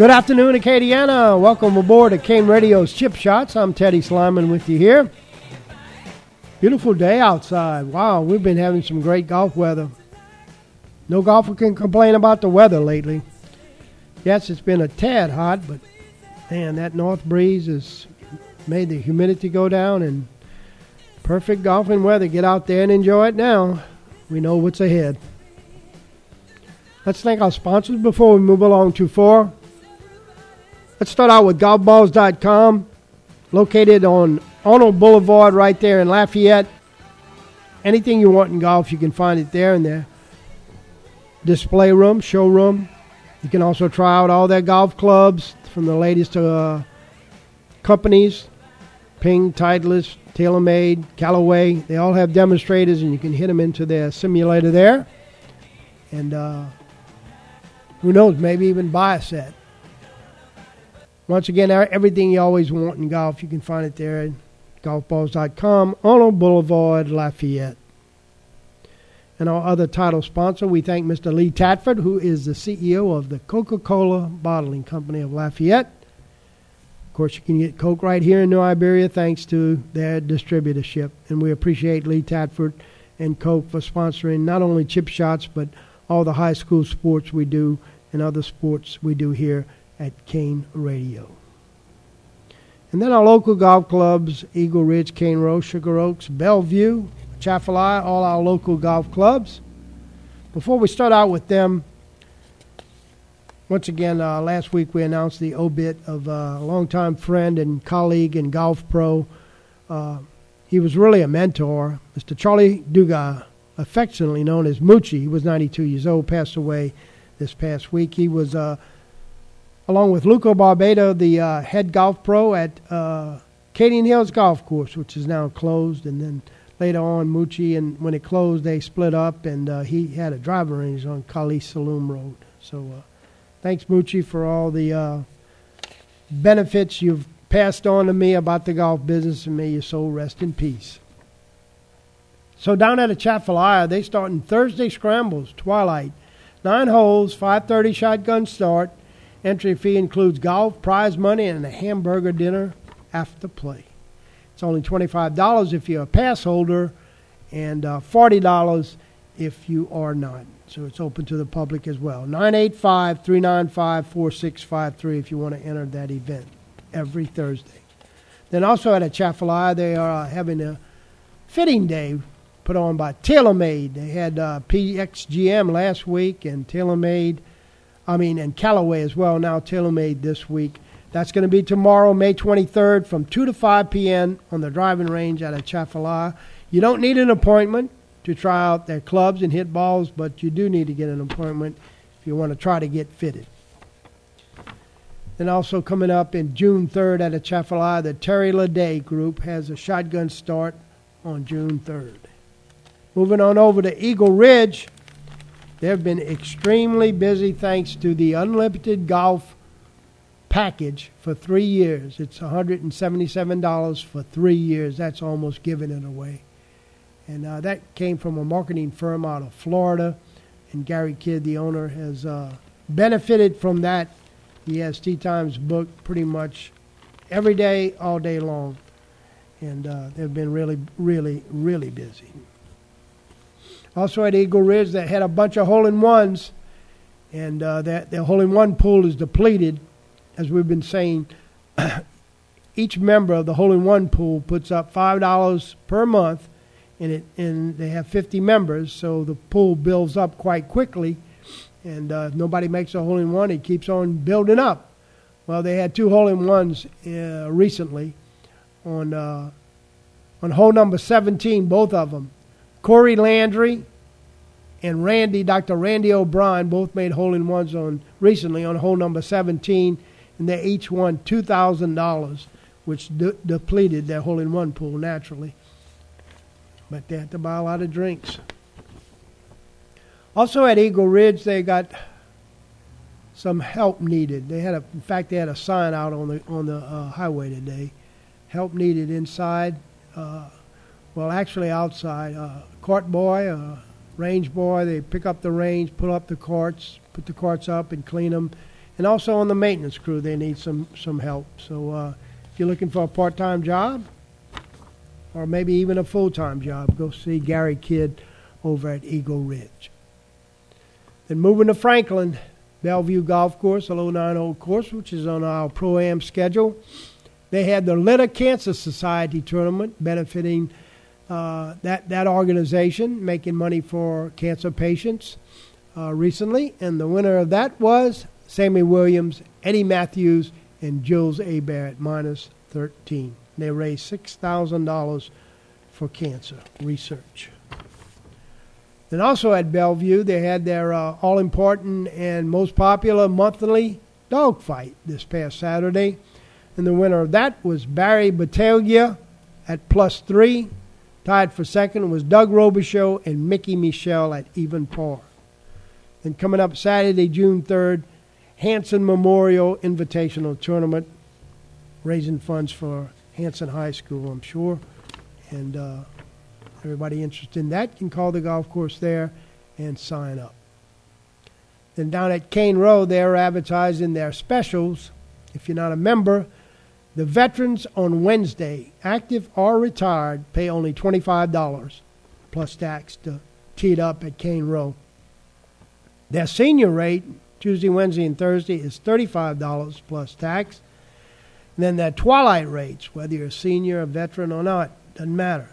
Good afternoon, Acadiana. Welcome aboard to Kane Radio's Chip Shots. I'm Teddy Sliman with you here. Beautiful day outside. Wow, we've been having some great golf weather. No golfer can complain about the weather lately. Yes, it's been a tad hot, but man, that north breeze has made the humidity go down and perfect golfing weather. Get out there and enjoy it now. We know what's ahead. Let's thank our sponsors before we move along too four. Let's start out with golfballs.com, located on Arnold Boulevard right there in Lafayette. Anything you want in golf, you can find it there in their display room, showroom. You can also try out all their golf clubs from the latest uh, companies Ping, Titleist, TaylorMade, Callaway. They all have demonstrators, and you can hit them into their simulator there. And uh, who knows, maybe even buy a set. Once again, everything you always want in golf, you can find it there at golfballs.com, Arnold Boulevard, Lafayette. And our other title sponsor, we thank Mr. Lee Tatford, who is the CEO of the Coca Cola Bottling Company of Lafayette. Of course, you can get Coke right here in New Iberia thanks to their distributorship. And we appreciate Lee Tatford and Coke for sponsoring not only chip shots, but all the high school sports we do and other sports we do here at Kane Radio. And then our local golf clubs Eagle Ridge, Cane Row, Sugar Oaks, Bellevue, Chaffalaya, all our local golf clubs. Before we start out with them, once again, uh, last week we announced the obit of a longtime friend and colleague and golf pro. Uh, he was really a mentor, Mr. Charlie Duga, affectionately known as Moochie. He was 92 years old, passed away this past week. He was uh, along with Luco Barbado, the uh, head golf pro at uh, Acadian Hills Golf Course, which is now closed. And then later on, Moochie, and when it closed, they split up, and uh, he had a driving range on Kaliste Saloom Road. So uh, thanks, Moochie, for all the uh, benefits you've passed on to me about the golf business, and may your soul rest in peace. So down at Atchafalaya, they start in Thursday scrambles, twilight, nine holes, 5:30 shotgun start. Entry fee includes golf, prize money, and a hamburger dinner after play. It's only $25 if you're a pass holder and uh, $40 if you are not. So it's open to the public as well. 985 395 4653 if you want to enter that event every Thursday. Then also at Atchafalaya, they are having a fitting day put on by TaylorMade. They had uh, PXGM last week and TaylorMade I mean, and Callaway as well, now TaylorMade this week. That's going to be tomorrow, May 23rd, from 2 to 5 p.m. on the driving range at Atchafalaya. You don't need an appointment to try out their clubs and hit balls, but you do need to get an appointment if you want to try to get fitted. Then also coming up in June 3rd at Atchafalaya, the Terry Lede group has a shotgun start on June 3rd. Moving on over to Eagle Ridge, They've been extremely busy thanks to the unlimited golf package for three years. It's $177 for three years. That's almost giving it away. And uh, that came from a marketing firm out of Florida. And Gary Kidd, the owner, has uh, benefited from that. He has Tee Times booked pretty much every day, all day long. And uh, they've been really, really, really busy. Also at Eagle Ridge, they had a bunch of hole in ones, and uh, that the hole in one pool is depleted, as we've been saying. each member of the hole in one pool puts up five dollars per month, and it and they have 50 members, so the pool builds up quite quickly. And uh, if nobody makes a hole in one, it keeps on building up. Well, they had two hole in ones uh, recently on uh, on hole number 17, both of them. Corey Landry and Randy, Dr. Randy O'Brien, both made hole in ones on recently on hole number 17, and they each won two thousand dollars, which de- depleted their hole in one pool naturally. But they had to buy a lot of drinks. Also at Eagle Ridge, they got some help needed. They had a, in fact, they had a sign out on the on the uh, highway today. Help needed inside. Uh, well, actually outside. Uh, cart boy, range boy. They pick up the range, put up the carts, put the carts up and clean them, and also on the maintenance crew, they need some some help. So uh, if you're looking for a part-time job, or maybe even a full-time job, go see Gary Kidd over at Eagle Ridge. Then moving to Franklin, Bellevue Golf Course, a low nine hole course, which is on our pro am schedule. They had the Lydia Cancer Society tournament benefiting uh, that that organization, making money for cancer patients uh, recently, and the winner of that was Sammy Williams, Eddie Matthews, and Jules Hebert, minus 13. They raised six thousand dollars for cancer research. Then also at Bellevue, they had their uh, all important and most popular monthly dogfight this past Saturday. And the winner of that was Barry Battaglia at plus three. Tied for second was Doug Robichaux and Mickey Michelle at even par. Then coming up Saturday, June 3rd, Hanson Memorial Invitational Tournament, raising funds for Hanson High School, I'm sure. And uh, Everybody interested in that can call the golf course there and sign up. Then down at Cane Row, they're advertising their specials. If you're not a member, the veterans on Wednesday, active or retired, pay only $25 plus tax to tee it up at Cane Row. Their senior rate, Tuesday, Wednesday, and Thursday, is $35 plus tax. And then their twilight rates, whether you're a senior, a veteran, or not, doesn't matter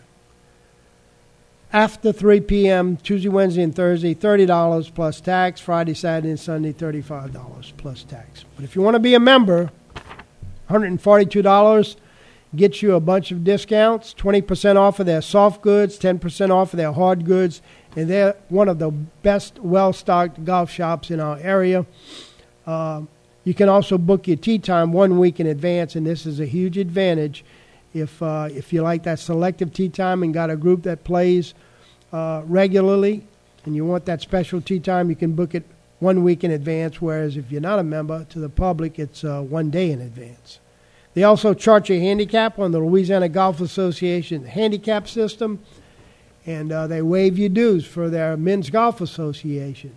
after 3 p.m. Tuesday, Wednesday, and Thursday, $30 plus tax. Friday, Saturday, and Sunday, $35 plus tax. But if you want to be a member, $142 gets you a bunch of discounts 20% off of their soft goods, 10% off of their hard goods, and they're one of the best, well stocked golf shops in our area. Uh, you can also book your tee time one week in advance, and this is a huge advantage if uh, if you like that selective tee time and got a group that plays uh, regularly, and you want that special tee time, you can book it one week in advance. Whereas if you're not a member to the public, it's uh, one day in advance. They also chart your handicap on the Louisiana Golf Association handicap system, and uh, they waive your dues for their Men's Golf Association.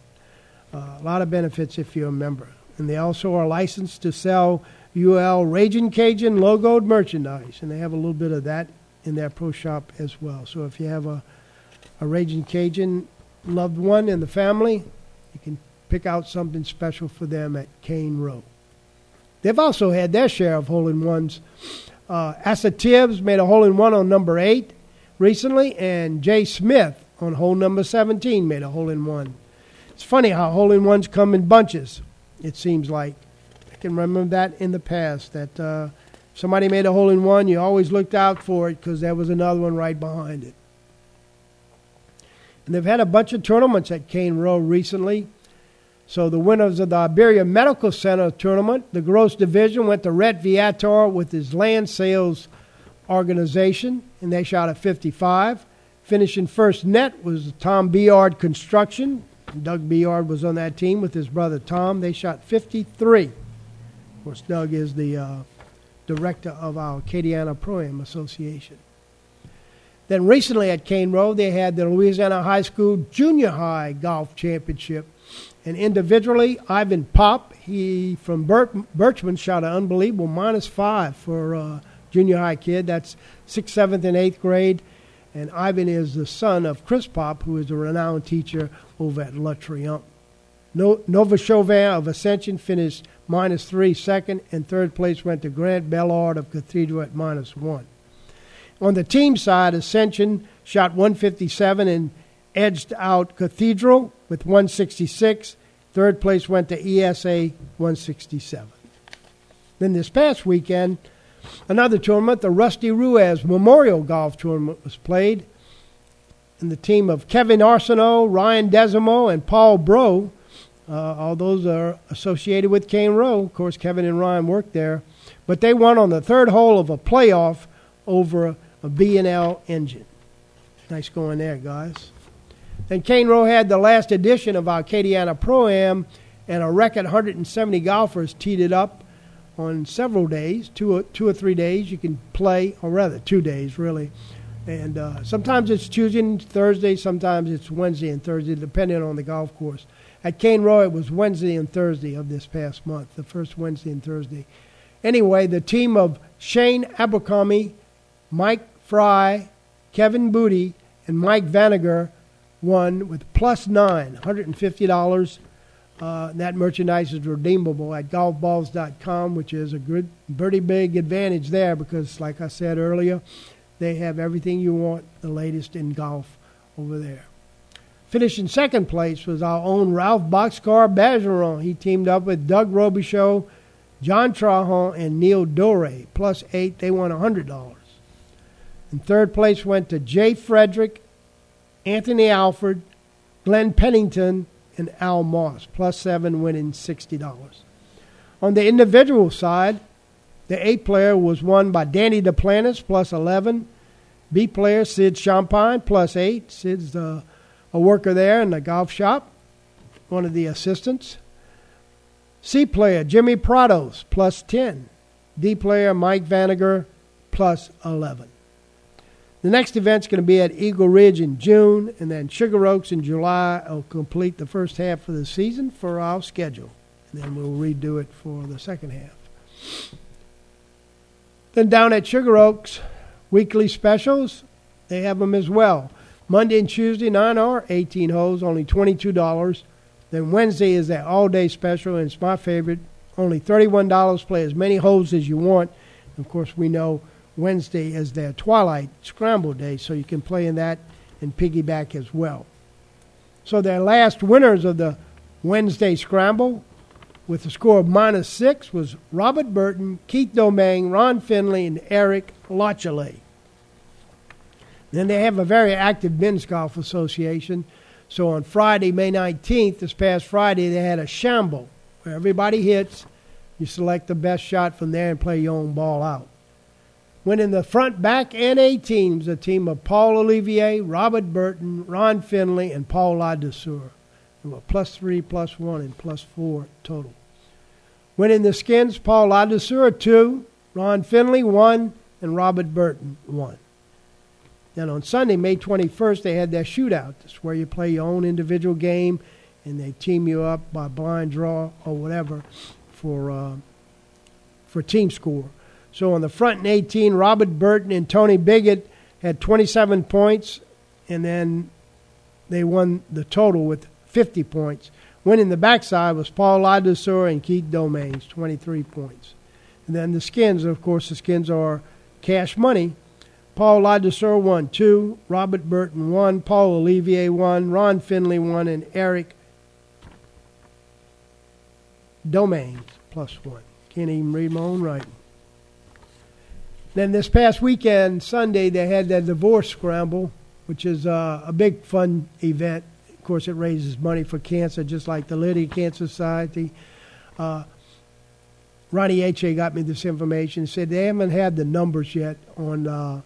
Uh, a lot of benefits if you're a member. And they also are licensed to sell UL Raging Cajun logoed merchandise, and they have a little bit of that in their pro shop as well. So if you have a a Raging Cajun loved one in the family, you can pick out something special for them at Cane Row. They've also had their share of hole in ones. Uh, Asa Tibbs made a hole in one on number eight recently, and Jay Smith on hole number 17 made a hole in one. It's funny how hole in ones come in bunches, it seems like. I can remember that in the past, that uh, somebody made a hole in one, you always looked out for it because there was another one right behind it. And they've had a bunch of tournaments at Cane Row recently. So the winners of the Iberia Medical Center tournament, the gross division, went to Rhett Viator with his land sales organization, and they shot a 55. Finishing first net was Tom Beard Construction. Doug Beard was on that team with his brother Tom. They shot 53. Of course, Doug is the uh, director of our Acadiana Pro Am Association. Then recently at Cane Row, they had the Louisiana High School Junior High Golf Championship. And individually, Ivan Pop, he from Birch, Birchmond, shot an unbelievable minus five for a junior high kid. That's sixth, seventh, and eighth grade. And Ivan is the son of Chris Pop, who is a renowned teacher over at La Triomphe. No, Nova Chauvin of Ascension finished minus three second, and third place went to Grant Bellard of Cathedral at minus one. On the team side, Ascension shot 157 and edged out Cathedral with 166. Third place went to ESA 167. Then this past weekend, another tournament, the Rusty Ruiz Memorial Golf Tournament, was played. And the team of Kevin Arsenault, Ryan Desimo, and Paul Bro, uh, all those are associated with Cane Row. Of course, Kevin and Ryan worked there. But they won on the third hole of a playoff over a B&L engine. Nice going there, guys. Then Cane Row had the last edition of Acadiana Pro-Am, and a record 170 golfers teed it up on several days, two or, two or three days. You can play, or rather, two days, really. And uh, sometimes it's Tuesday and Thursday, sometimes it's Wednesday and Thursday, depending on the golf course. At Cane Row, it was Wednesday and Thursday of this past month, the first Wednesday and Thursday. Anyway, the team of Shane Abercrombie, Mike Fry, Kevin Booty, and Mike Vanager won with plus nine, $150. Uh, that merchandise is redeemable at golfballs.com, which is a good, pretty big advantage there because, like I said earlier, they have everything you want, the latest in golf over there. Finishing second place was our own Ralph Boxcar Bergeron. He teamed up with Doug Robichaux, John Trahan, and Neil Dore. Plus eight, they won $100. And third place went to Jay Frederick, Anthony Alford, Glenn Pennington, and Al Moss. Plus seven, winning $60. On the individual side, the A player was won by Danny Duplantis, plus 11. B player, Sid Champagne, plus 8. Sid's the a worker there in the golf shop, one of the assistants. C player Jimmy Prados plus 10. D player Mike Vanager plus 11. The next event's going to be at Eagle Ridge in June, and then Sugar Oaks in July will complete the first half of the season for our schedule. And then we'll redo it for the second half. Then down at Sugar Oaks, weekly specials, they have them as well. Monday and Tuesday, 9 hour, 18 holes, only $22. Then Wednesday is that all day special, and it's my favorite. Only $31. Play as many holes as you want. Of course, we know Wednesday is their twilight scramble day, so you can play in that and piggyback as well. So their last winners of the Wednesday scramble with a score of minus six was Robert Burton, Keith Domingue, Ron Finley, and Eric Lachele. Then they have a very active men's golf association. So on Friday, May 19th, this past Friday, they had a shamble where everybody hits. You select the best shot from there and play your own ball out. Went in the front, back, and A teams, a team of Paul Olivier, Robert Burton, Ron Finley, and Paul Ladouceur. They were plus three, plus one, and plus four total. Went in the skins, Paul Ladouceur, two, Ron Finley, one, and Robert Burton, one. Then on Sunday, May 21st, they had their shootout. That's where you play your own individual game, and they team you up by blind draw or whatever for uh, for team score. So on the front in 18, Robert Burton and Tony Biggett had 27 points, and then they won the total with 50 points. Winning the backside was Paul Ladouceur and Keith Domingue, 23 points. And then the skins, of course, the skins are cash money Paul Ladouceur won two, Robert Burton won, Paul Olivier won, Ron Finley won, and Eric Domingue plus one. Can't even read my own writing. Then this past weekend, Sunday, they had the divorce scramble, which is uh, a big fun event. Of course, it raises money for cancer, just like the Lydia Cancer Society. Uh, Ronnie H.A. got me this information. Said they haven't had the numbers yet on uh,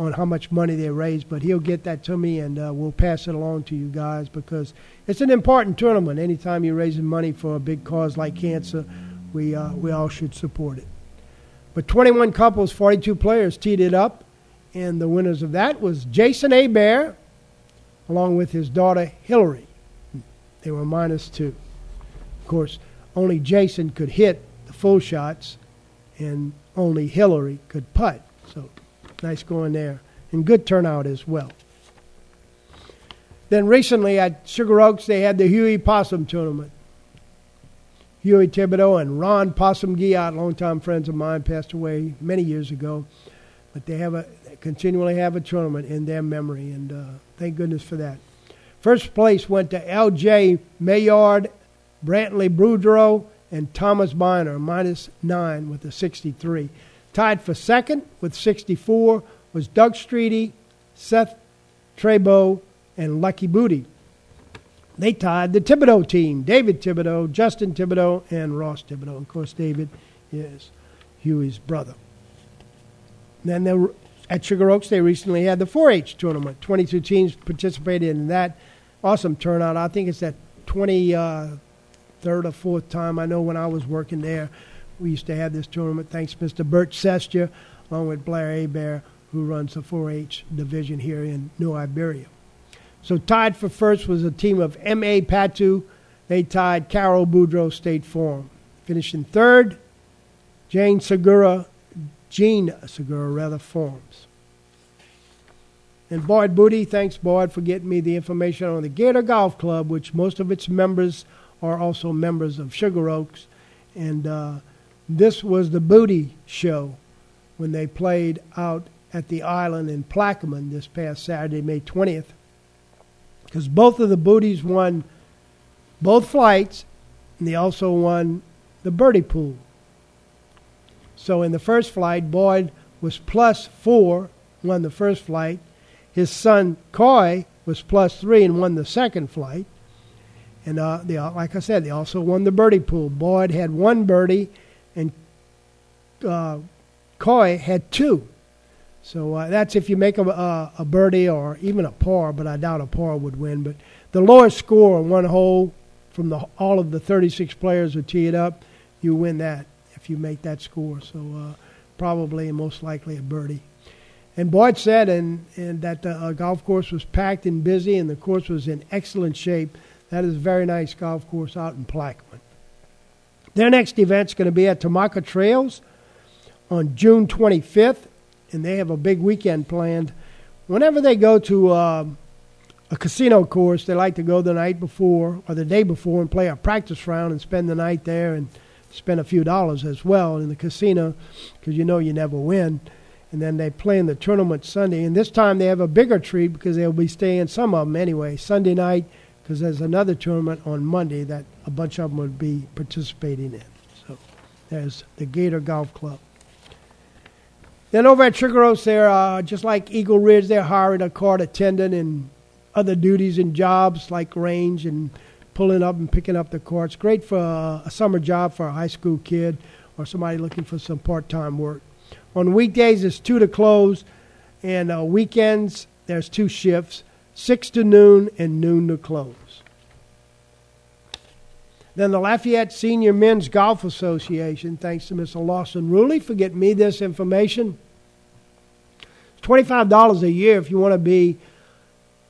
on how much money they raise, but he'll get that to me and uh, we'll pass it along to you guys because it's an important tournament. Anytime you're raising money for a big cause like cancer, we, uh, we all should support it. But 21 couples, 42 players teed it up, and the winners of that was Jason Bear, along with his daughter Hillary. They were minus two. Of course, only Jason could hit the full shots, and only Hillary could putt. So Nice going there. And good turnout as well. Then recently at Sugar Oaks, they had the Huey Possum Tournament. Huey Thibodeau and Ron Possum Guillot, longtime friends of mine, passed away many years ago. But they have a they continually have a tournament in their memory, and uh, thank goodness for that. First place went to L.J. Maillard, Brantley Boudreau, and Thomas Biner, minus nine with a 63. Tied for second with 64 was Doug Streety, Seth Trebo, and Lucky Booty. They tied the Thibodeau team David Thibodeau, Justin Thibodeau, and Ross Thibodeau. Of course, David is Huey's brother. Then were, at Sugar Oaks, they recently had the 4 H tournament. 22 teams participated in that. Awesome turnout. I think it's that 23rd uh, or fourth time. I know when I was working there, we used to have this tournament thanks Mr. Bert Sestia, along with Blair Abear, who runs the 4-H division here in New Iberia. So tied for first was a team of M.A. Patu, they tied Carol Boudreaux State Farm. Finishing third, Jane Segura, Jean Segura rather, Farms. And Boyd Booty, thanks Boyd for getting me the information on the Gator Golf Club, which most of its members are also members of Sugar Oaks. And uh, this was the Booty show when they played out at the island in Plaquemine this past Saturday, May 20th. Because both of the Booties won both flights, and they also won the birdie pool. So in the first flight, Boyd was plus four, won the first flight. His son Coy was plus three and won the second flight. And uh, they, like I said, they also won the birdie pool. Boyd had one birdie, and uh, Coy had two. So uh, that's if you make a, a, a, birdie or even a par, but I doubt a par would win. But the lowest score on one hole from the, all of the 36 players who tee it up, you win that if you make that score. So uh, probably and most likely a birdie. And Boyd said and, and that the uh, golf course was packed and busy and the course was in excellent shape. That is a very nice golf course out in Plaquemine. Their next event's going to be at Tamahka Trails on June 25th, and they have a big weekend planned. Whenever they go to uh, a casino course, they like to go the night before or the day before and play a practice round and spend the night there and spend a few dollars as well in the casino because you know you never win. And then they play in the tournament Sunday. And this time they have a bigger treat because they'll be staying, some of them anyway, Sunday night because there's another tournament on Monday that a bunch of them would be participating in. So there's the Gator Golf Club. Then over at Sugar Oaks, they're uh, just like Eagle Ridge, they're hiring a cart attendant and other duties and jobs like range and pulling up and picking up the carts. Great for a, a summer job for a high school kid or somebody looking for some part time work. On weekdays, it's 2 to close, and uh, weekends, there's two shifts 6 to noon and noon to close. Then the Lafayette Senior Men's Golf Association, thanks to Mr. Lawson Ruley for getting me this information. It's $25 a year if you want to be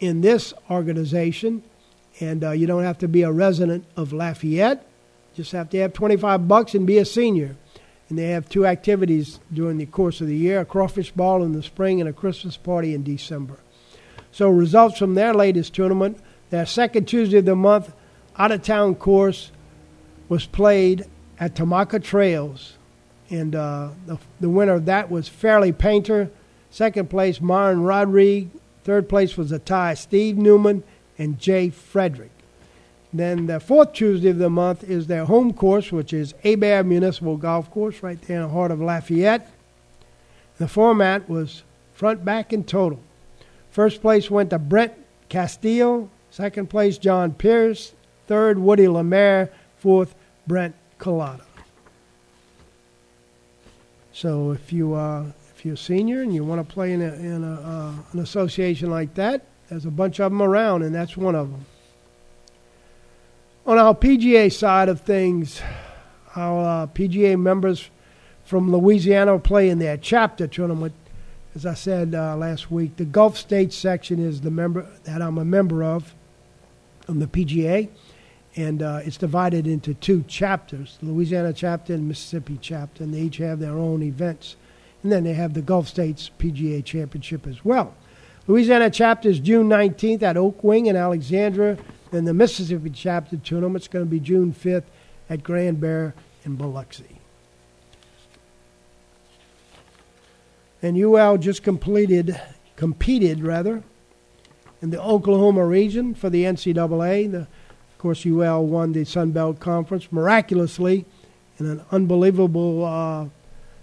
in this organization, and uh, you don't have to be a resident of Lafayette. You Just have to have 25 bucks and be a senior. And they have two activities during the course of the year a crawfish ball in the spring and a Christmas party in December. So, results from their latest tournament their second Tuesday of the month out of town course was played at Tamahka Trails. And uh, the, the winner of that was Fairleigh Painter. Second place, Myron Rodriguez. Third place was a tie, Steve Newman and Jay Frederick. Then the fourth Tuesday of the month is their home course, which is Hebert Municipal Golf Course, right there in the heart of Lafayette. The format was front, back, and total. First place went to Brent Castillo. Second place, John Pierce. Third, Woody Lemaire. Fourth, Brent Collada. So if you uh, if you're a senior and you want to play in, a, in a, uh, an association like that, there's a bunch of them around, and that's one of them. On our PGA side of things, our uh, PGA members from Louisiana play in their chapter tournament. As I said uh, last week, the Gulf States section is the member that I'm a member of, of the PGA and uh, it's divided into two chapters Louisiana chapter and Mississippi chapter, and they each have their own events. And then they have the Gulf States PGA Championship as well. Louisiana chapter is June 19th at Oak Wing in Alexandria. Then the Mississippi chapter tournament is going to be June 5th at Grand Bear in Biloxi. And UL just completed, competed rather, in the Oklahoma region for the NCAA. The course, UL won the Sun Belt Conference miraculously in an unbelievable uh,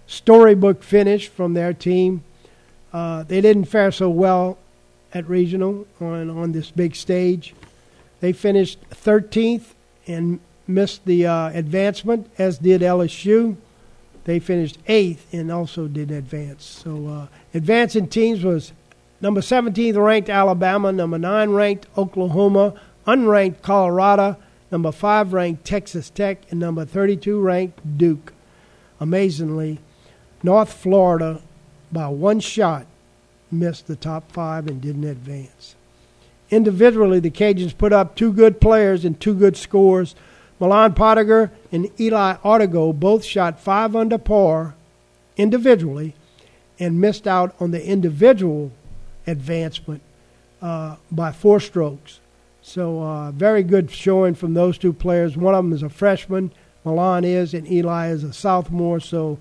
storybook finish from their team. Uh, they didn't fare so well at regional on, on this big stage. They finished 13th and missed the uh, advancement, as did LSU. They finished eighth and also did advance. So uh, advancing teams was number 17th ranked Alabama, number 9 ranked Oklahoma, unranked Colorado, number 5 ranked Texas Tech, and number 32 ranked Duke. Amazingly, North Florida, by one shot, missed the top five and didn't advance. individually, the Cajuns put up two good players and two good scores. Milan Pottinger and Eli Artigo both shot five under par individually and missed out on the individual advancement uh, by four strokes. So, uh, very good showing from those two players. One of them is a freshman, Milan is, and Eli is a sophomore. So,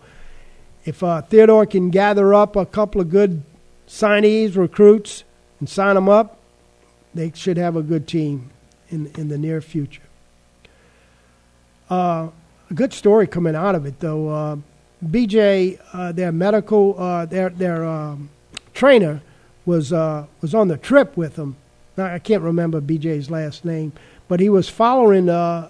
if uh, Theodore can gather up a couple of good signees, recruits, and sign them up, they should have a good team in in the near future. Uh, a good story coming out of it, though. Uh, BJ, uh, their medical, uh, their their um, trainer was uh, was on the trip with them. Now, I can't remember BJ's last name, but he was following uh,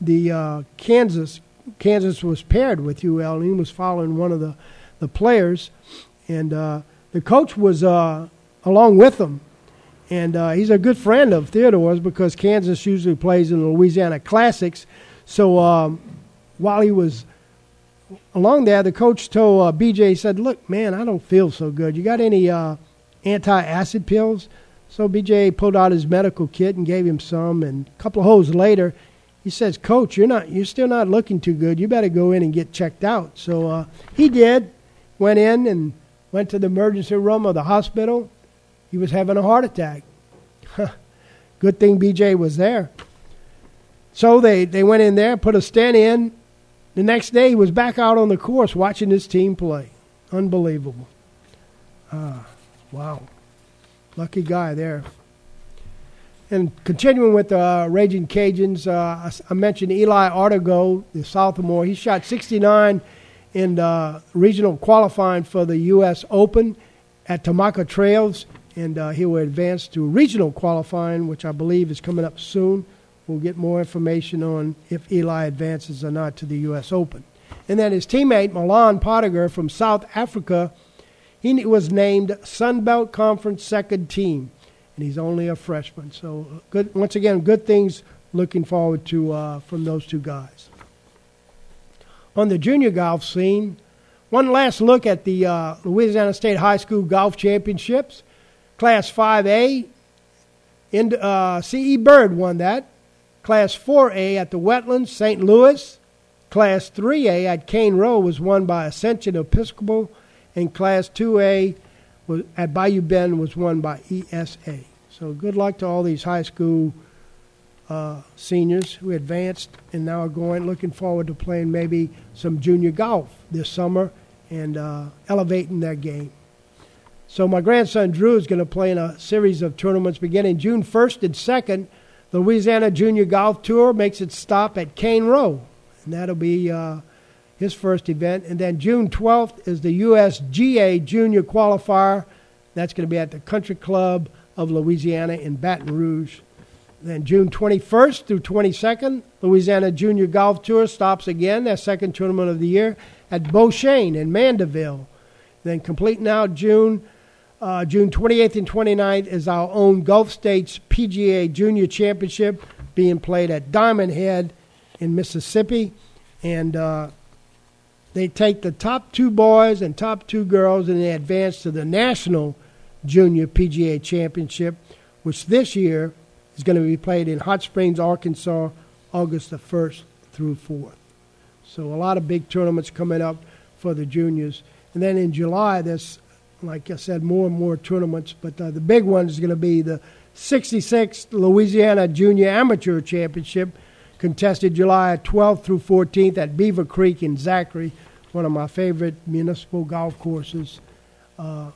the Kansas. Kansas was paired with UL, and he was following one of the the players, and the coach was along with them and uh, he's a good friend of Theodore's because Kansas usually plays in the Louisiana Classics. So um, while he was along there, the coach told uh, BJ, said, "Look, man, I don't feel so good. You got any uh, anti-acid pills?" So BJ pulled out his medical kit and gave him some. And a couple of holes later, he says, "Coach, you're not, you're still not looking too good. You better go in and get checked out." So uh, he did. Went in and went to the emergency room of the hospital he was having a heart attack. Good thing BJ was there. So they, they went in there, put a stent in. The next day, he was back out on the course watching his team play. Unbelievable. Ah, wow. Lucky guy there. And continuing with the uh, Raging Cajuns, uh, I, mentioned Eli Artigo, the sophomore. He shot 69 in the regional qualifying for the U.S. Open at Tamahka Trails and uh, he will advance to regional qualifying, which I believe is coming up soon. We'll get more information on if Eli advances or not to the U.S. Open. And then his teammate Milan Pottinger from South Africa, he was named Sun Belt Conference second team, and he's only a freshman. So good. Once again, good things looking forward to uh, from those two guys. On the junior golf scene, one last look at the uh, Louisiana State High School Golf Championships. Class 5A, in, uh, C.E. Byrd won that. Class 4A at the Wetlands, St. Louis. Class 3A at Cane Row was won by Ascension Episcopal, and Class 2A was, at Bayou Bend was won by ESA. So good luck to all these high school uh, seniors who advanced and now are going, looking forward to playing maybe some junior golf this summer and uh, elevating their game. So my grandson Drew is going to play in a series of tournaments beginning June 1st and 2nd. The Louisiana Junior Golf Tour makes its stop at Cane Row, and that'll be uh, his first event. And then June 12th is the USGA Junior Qualifier. That's going to be at the Country Club of Louisiana in Baton Rouge. Then June 21st through 22nd, Louisiana Junior Golf Tour stops again, their second tournament of the year, at Beauchene in Mandeville. Then completing out June uh, June 28th and 29th is our own Gulf States PGA Junior Championship being played at Diamond Head in Mississippi. And uh, they take the top two boys and top two girls and they advance to the National Junior PGA Championship, which this year is going to be played in Hot Springs, Arkansas, August the 1st through 4th. So a lot of big tournaments coming up for the juniors. And then in July, there's like I said, more and more tournaments. But uh, the big one is going to be the 66th Louisiana Junior Amateur Championship, contested July 12th through 14th at Beaver Creek in Zachary, one of my favorite municipal golf courses uh,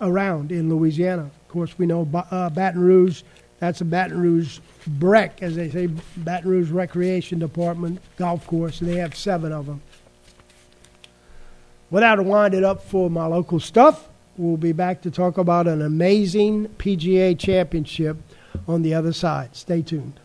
around in Louisiana. Of course, we know uh, Baton Rouge. That's a Baton Rouge BREC, as they say, Baton Rouge Recreation Department golf course, and they have seven of them. Without to wind it up for my local stuff, we'll be back to talk about an amazing PGA championship on the other side. Stay tuned.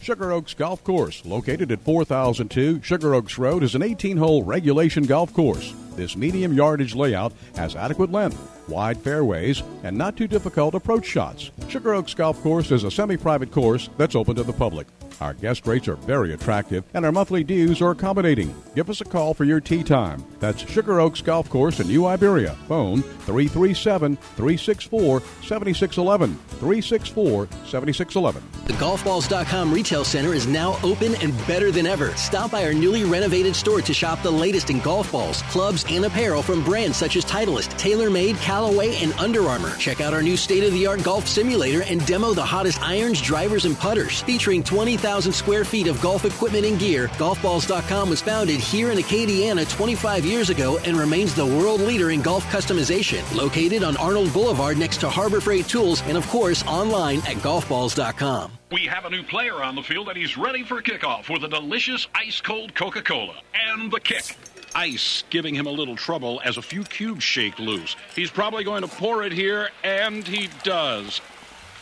Sugar Oaks Golf Course, located at 4002 Sugar Oaks Road, is an 18 hole regulation golf course. This medium yardage layout has adequate length, wide fairways, and not too difficult approach shots. Sugar Oaks Golf Course is a semi private course that's open to the public. Our guest rates are very attractive, and our monthly dues are accommodating. Give us a call for your tee time. That's Sugar Oaks Golf Course in New Iberia. Phone 337 364 7611. 364 7611. The GolfBalls.com retail center is now open and better than ever. Stop by our newly renovated store to shop the latest in golf balls, clubs, and apparel from brands such as Titleist, TaylorMade, Callaway, and Under Armour. Check out our new state of the art golf simulator and demo the hottest irons, drivers, and putters. Featuring 20,000 square feet of golf equipment and gear, GolfBalls.com was founded here in Acadiana 25 years ago and remains the world leader in golf customization. Located on Arnold Boulevard next to Harbor Freight Tools and, of course, online at GolfBalls.com. We have a new player on the field and he's ready for kickoff with a delicious ice cold Coca Cola and the kick. Ice giving him a little trouble as a few cubes shake loose. He's probably going to pour it here, and he does.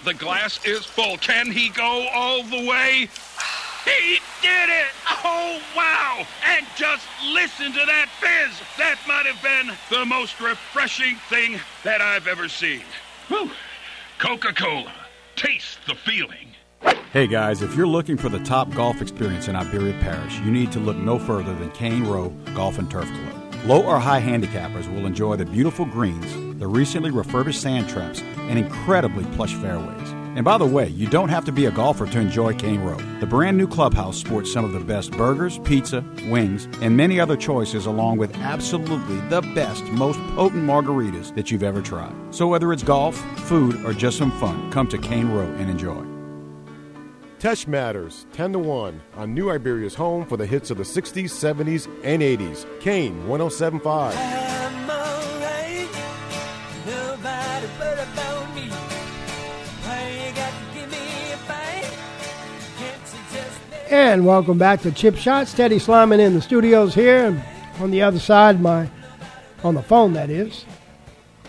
The glass is full. Can he go all the way? He did it! Oh, wow! And just listen to that fizz! That might have been the most refreshing thing that I've ever seen. Whew. Coca Cola. Taste the feeling. Hey guys, if you're looking for the top golf experience in Iberia Parish, you need to look no further than Cane Row Golf and Turf Club. Low or high handicappers will enjoy the beautiful greens, the recently refurbished sand traps, and incredibly plush fairways. And by the way, you don't have to be a golfer to enjoy Cane Row. The brand new clubhouse sports some of the best burgers, pizza, wings, and many other choices, along with absolutely the best, most potent margaritas that you've ever tried. So whether it's golf, food, or just some fun, come to Cane Row and enjoy. Tesh Matters, 10 to 1, on New Iberia's home for the hits of the 60s, 70s, and 80s. Kane, 1075. I'm. Nobody but about me. Why you got to give me a bite? Can't you just let And welcome back to Chip Shots. Teddy Sliman in the studios here. And on the other side, my on the phone, that is,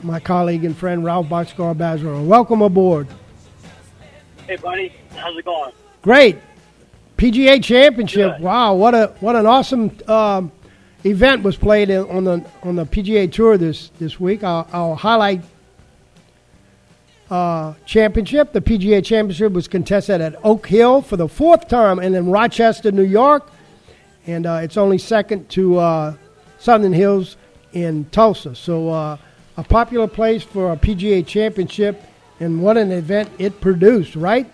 my colleague and friend Ralph Boxcar Bergeron. Welcome aboard. Hey, buddy. How's it going? Great. PGA Championship. Good. Wow, what a what an awesome um, event was played in- on the on the PGA Tour this this week. I'll, I'll highlight uh, championship. The PGA Championship was contested at Oak Hill for the fourth time, and in Rochester, New York, and uh, it's only second to uh, Southern Hills in Tulsa. So uh, a popular place for a PGA Championship, and what an event it produced, right?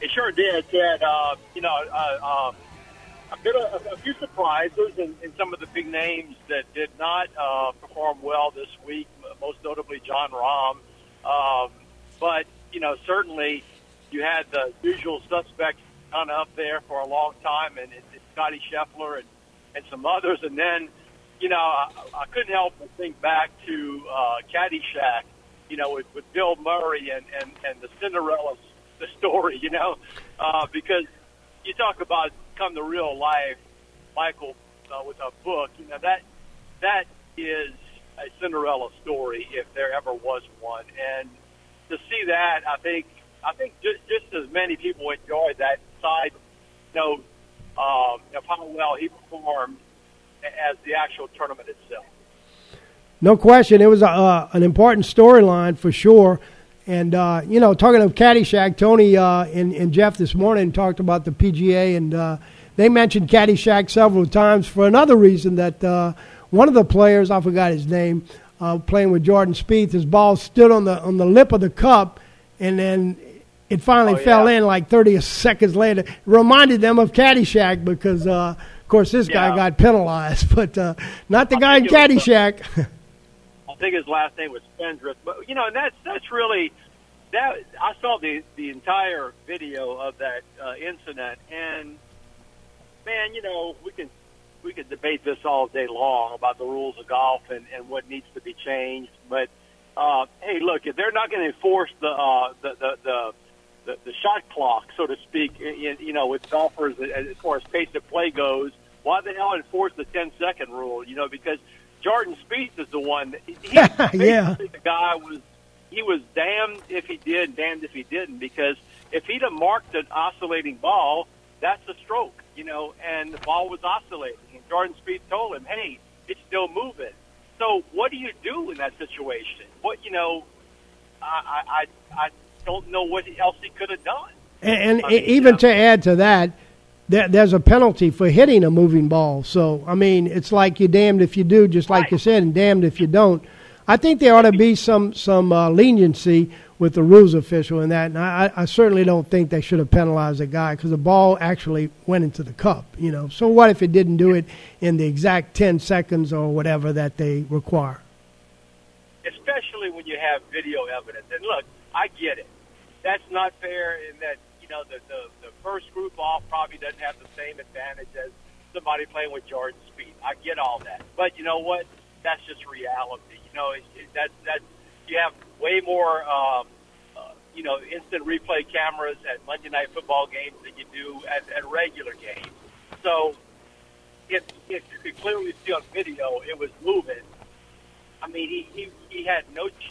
It sure did, Ted. Uh, you know, uh, um, a bit of a few surprises in, in some of the big names that did not uh, perform well this week. Most notably, Jon Rahm. Um, but you know, certainly you had the usual suspects kind of up there for a long time, and it, it's Scottie Scheffler and and some others. And then, you know, I, I couldn't help but think back to uh, Caddyshack. You know, with, with Bill Murray and and and the Cinderella the story. You know, uh, because you talk about come to real life, Michael, uh, with a book. You know that that is a Cinderella story if there ever was one, and to see that, I think I think just just as many people enjoyed that side note um, of how well he performed as the actual tournament itself. No question, it was a, uh, an important storyline for sure. And uh, you know, talking of Caddyshack, Tony uh, and, and Jeff this morning talked about the PGA, and uh, they mentioned Caddyshack several times for another reason that uh, one of the players, I forgot his name, uh, playing with Jordan Spieth, his ball stood on the on the lip of the cup, and then it finally Oh, fell yeah. in like 30 seconds later. It reminded them of Caddyshack because, uh, of course, this guy got penalized, but uh, not the I guy in think it was, Caddyshack. Think his last name was Spendrift. But you know, and that's that's really that. I saw the the entire video of that uh, incident, and man, you know, we can we could debate this all day long about the rules of golf and and what needs to be changed. But uh, hey, look, if they're not going to enforce the, uh, the the the the the shot clock, so to speak, in, you know, with golfers as far as pace of play goes, why the hell enforce the 10 second rule? You know, because Jordan Spieth is the one. That, he, Yeah. the guy was he was damned if he did, damned if he didn't. Because if he'd have marked an oscillating ball, that's a stroke, you know, and the ball was oscillating. And Jordan Spieth told him, "Hey, it's still moving." So what do you do in that situation? What you know, I I I I don't know what else he could have done. And, and even to add to that, there, there's a penalty for hitting a moving ball. So I mean, it's like you're damned if you do, just like you said, and damned if you don't. I think there ought to be some some uh, leniency with the rules official in that, and I, I certainly don't think they should have penalized the guy because the ball actually went into the cup. You know, so what if it didn't do it in the exact ten seconds or whatever that they require? especially when you have video evidence. And look, I get it. That's not fair in that you know the, the first group off probably doesn't have the same advantage as somebody playing with Jordan Spieth. I get all that, but you know what? That's just reality. You know, it, it, that that you have way more. Um, uh, you know, instant replay cameras at Monday Night Football games than you do at, at regular games. So, if, if you could clearly see on video it was moving, I mean, he he, he had no. He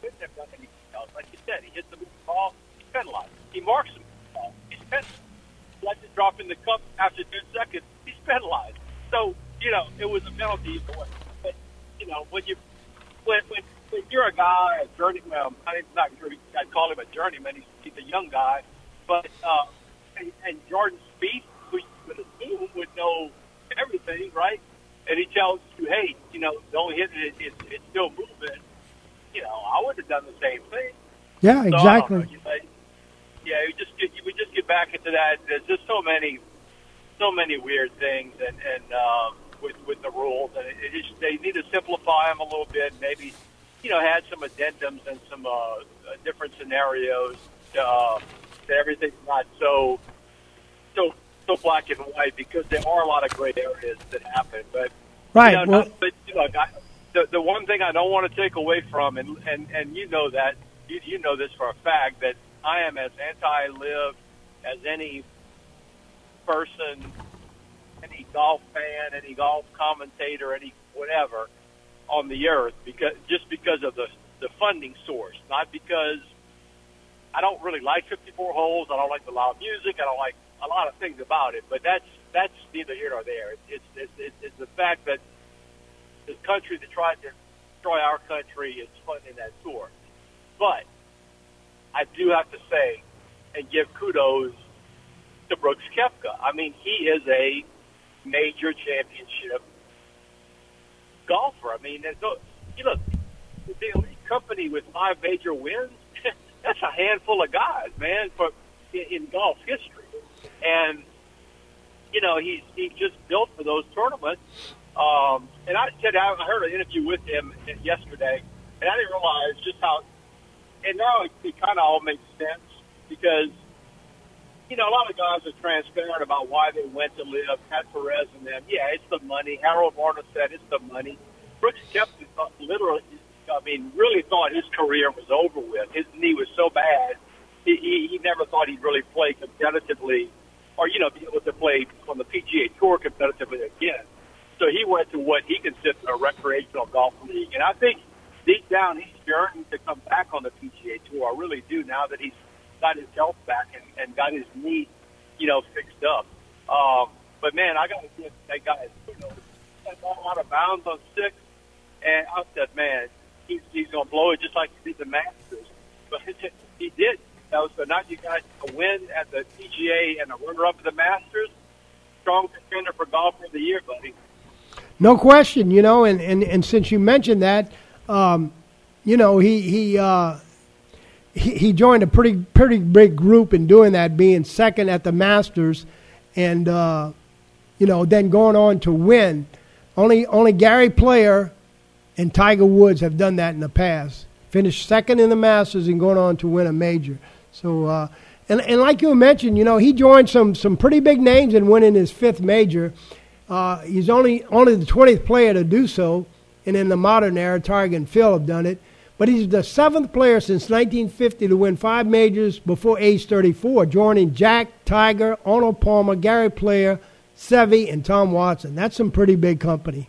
couldn't have done anything else. Like you said, he hits the ball, penalized. He marks penalized. Lets it drop in the cup after two seconds, he's penalized. So you know, it was a penalty either way. But you know, when you when when, when you're a guy, a journeyman, well, I'm not I'd call him a journeyman. He's, he's a young guy, but uh, and, and Jordan Spieth, who you would assume would know everything, right? and he tells you, hey, you know, don't hit it, it, it's still moving. You know, I would have done the same thing. Yeah, So, I exactly. know, you know, yeah, we just get we just get back into that. There's just so many, so many weird things, and and um, with with the rules, and it, it just, they need to simplify them a little bit. Maybe, you know, add some addendums and some uh, uh, different scenarios. Uh, that everything's not so so so black and white because there are a lot of gray areas that happen. But Right, you know, well- not, but you know, I, the the one thing I don't want to take away from, and and and you know that you, you know this for a fact that I am as anti-Liv as any person, any golf fan, any golf commentator, any whatever on the earth because just because of the the funding source, not because I don't really like 54 holes. I don't like the loud music. I don't like a lot of things about it. But that's that's neither here nor there. It's it's it's, it's the fact that this country that tried to destroy our country is funding that tour. But I do have to say and give kudos to Brooks Koepka. I mean, he is a major championship golfer. I mean, there's no, you look, the elite company with five major wins, that's a handful of guys, man, for in, in golf history. And you know, he's he's just built for those tournaments. Um, and I said I heard an interview with him yesterday, and I didn't realize just how. And now it, it kind of all makes sense because you know a lot of guys are transparent about why they went to Liv. Pat Perez and them, yeah, it's the money. Harold Varner said it's the money. Brooks Koepka literally, I mean, really thought his career was over with. His knee was so bad, he, he, he never thought he'd really play competitively, or you know, be able to play on the PGA Tour competitively again. So he went to what he considered a recreational golf league, and I think deep down he's yearning to come back on the PGA Tour. I really do now that he's got his health back and, and got his knee, you know, fixed up. Um, but man, I got to give that guy out of bounds on six, and I said, man, he's he's gonna blow it just like he did the Masters. But he did. You know, so now you got a win at the PGA and a runner-up at the Masters. Strong contender for golfer of the year, buddy. No question, you know, and, and, and since you mentioned that, um, you know, he he, uh, he he joined a pretty pretty big group in doing that, being second at the Masters, and uh, you know, then going on to win. Only only Gary Player and Tiger Woods have done that in the past. Finished second in the Masters and going on to win a major. So, uh, and and like you mentioned, you know, he joined some some pretty big names in winning his fifth major. Uh, he's only only the 20th player to do so, and in the modern era, Tiger and Phil have done it. But he's the seventh player since 1950 to win five majors before age 34, joining Jack, Tiger, Arnold Palmer, Gary Player, Seve, and Tom Watson. That's some pretty big company.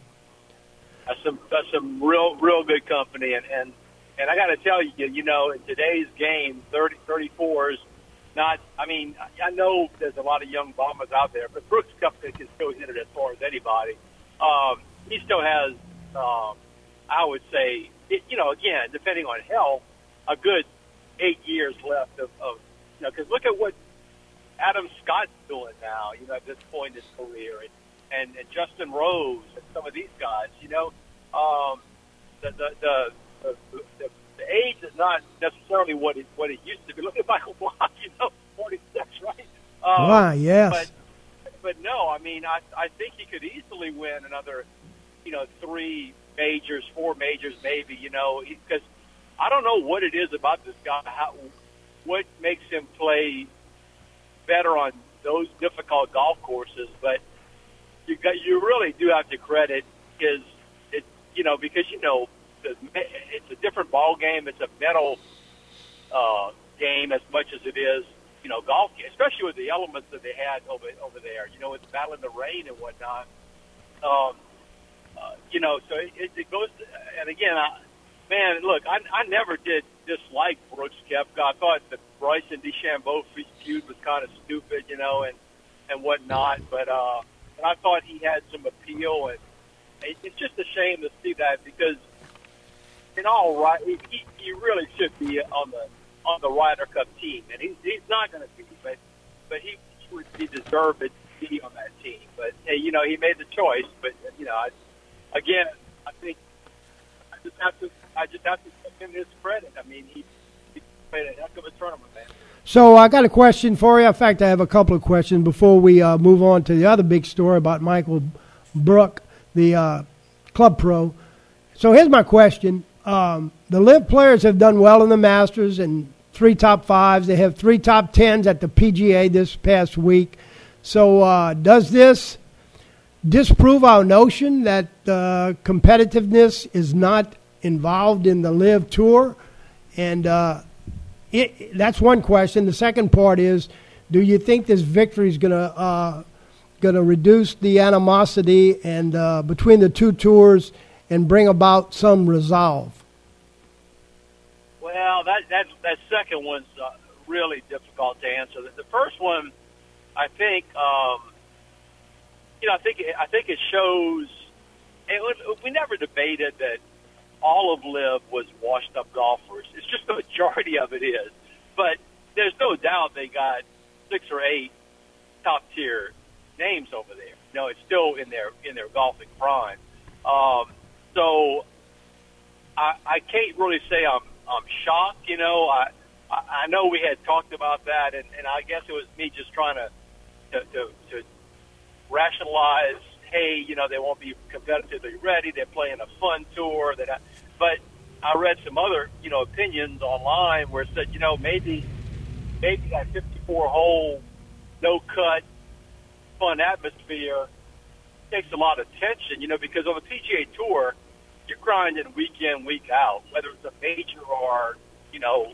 That's some that's some real real good company, and and and I got to tell you, you know, in today's game, 30, 34s, not. I mean, I know there's a lot of young bombers out there, but Brooks Koepka can still hit it as far as anybody. Um, he still has, um, I would say, it, you know, again, depending on health, a good eight years left of, of you know, because look at what Adam Scott's doing now. You know, at this point in his career, and and, and Justin Rose and some of these guys. You know, um, the the the, the, the the age is not necessarily what it what it used to be. Look at Michael Block. You know, 46, right? Um, Why, yes. But but no, I mean, I I think he could easily win another, you know, three majors, four majors, maybe. You know, because I don't know what it is about this guy. How what makes him play better on those difficult golf courses, but you got you really do have to credit his it you know because you know it's a different ball game. It's a mental uh, game as much as it is you know golf, especially with the elements that they had over over there. You know, it's battling the rain and whatnot. Um, uh, you know, so it, it goes. And again, I, man, look, I, I never did dislike Brooks Koepka. I thought the Bryson DeChambeau feud was kind of stupid, you know, and and whatnot. But uh, but I thought he had some appeal, and it, it's just a shame to see that because in all right, he, he, he really should be on the on the Ryder Cup team, and he's he's not going to be, but but he, he would be deserved to be on that team. But hey, you know, he made the choice. But you know, I, again, I think I just have to I just have to give him his credit. I mean, he, he played a heck of a tournament, man. So I got a question for you. In fact, I have a couple of questions before we uh, move on to the other big story about Michael Brook, the uh, club pro. So here's my question: um, The Liv players have done well in the Masters and three top fives. They have three top tens at the PGA this past week. So uh, does this disprove our notion that uh, competitiveness is not involved in the Liv tour? And uh, it, that's one question. The second part is, do you think this victory is going to uh, going to reduce the animosity and uh, between the two tours and bring about some resolve? Well, that that that second one's uh, really difficult to answer. The, the first one, I think, um, you know, I think I think it shows. And we- never debated that all of Liv was washed up golfers. It's just the majority of it is, but there's no doubt they got six or eight top tier names over there. You know, it's still in their in their golfing prime. Um, so I, I can't really say I'm I'm shocked. You know, I I I know we had talked about that, and, and I guess it was me just trying to to, to, to rationalize. Hey, you know, they won't be competitively ready. They're playing a fun tour. That, but I read some other you know opinions online where it said, you know, maybe maybe that 54 hole no cut fun atmosphere takes a lot of tension, you know, because on the PGA Tour, you're grinding week in, week out, whether it's a major or, you know,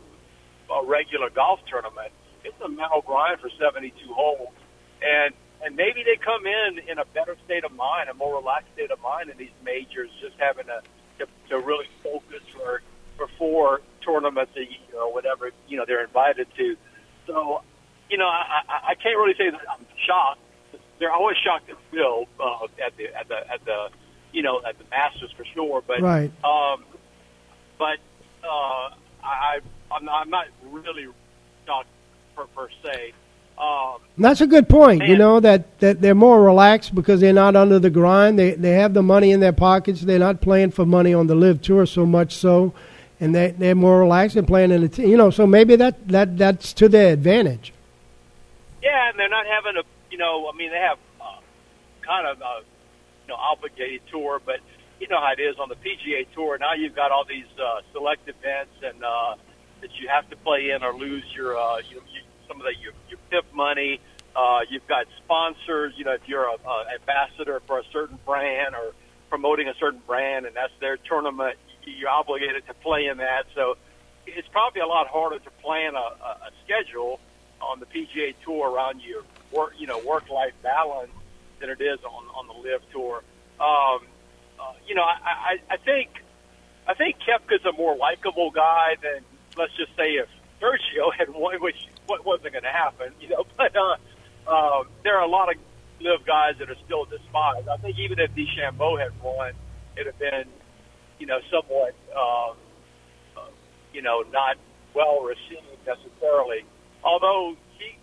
a regular golf tournament. It's a mental grind for 72 holes. And, and maybe they come in in a better state of mind, a more relaxed state of mind in these majors, just having to, to, to really focus for, for four tournaments a year or whatever, you know, they're invited to. So, you know, I, I, I can't really say that I'm shocked they're always shocked at Phil uh, at the at the at the you know at the Masters for sure. But Right. um, but uh, I I'm not, I'm not really shocked per, per se. Um, that's a good point. You know that, that they're more relaxed because they're not under the grind. They they have the money in their pockets. They're not playing for money on the Liv tour so much so, and they they're more relaxed and playing in the team. You know, so maybe that, that that's to their advantage. yeah, and they're not having a you know I mean they have uh, kind of a you know obligated tour, but you know how it is on the PGA tour. Now you've got all these uh, select events and uh, that you have to play in or lose your uh, you, you, some of the your, PIP money. Uh, you've got sponsors. You know if you're a, a ambassador for a certain brand or promoting a certain brand, and that's their tournament, you're obligated to play in that. So it's probably a lot harder to plan a, a, a schedule on the PGA Tour around your work, you know, work-life balance than it is on on the Liv Tour. Um, uh, you know, I, I, I think I think Koepka's a more likable guy than let's just say if Sergio had won, which what wasn't going to happen, you know. But uh, uh, there are a lot of Liv guys that are still despised. I think even if DeChambeau had won, it'd have been, you know, somewhat, um, uh, you know, not well received necessarily. Although he,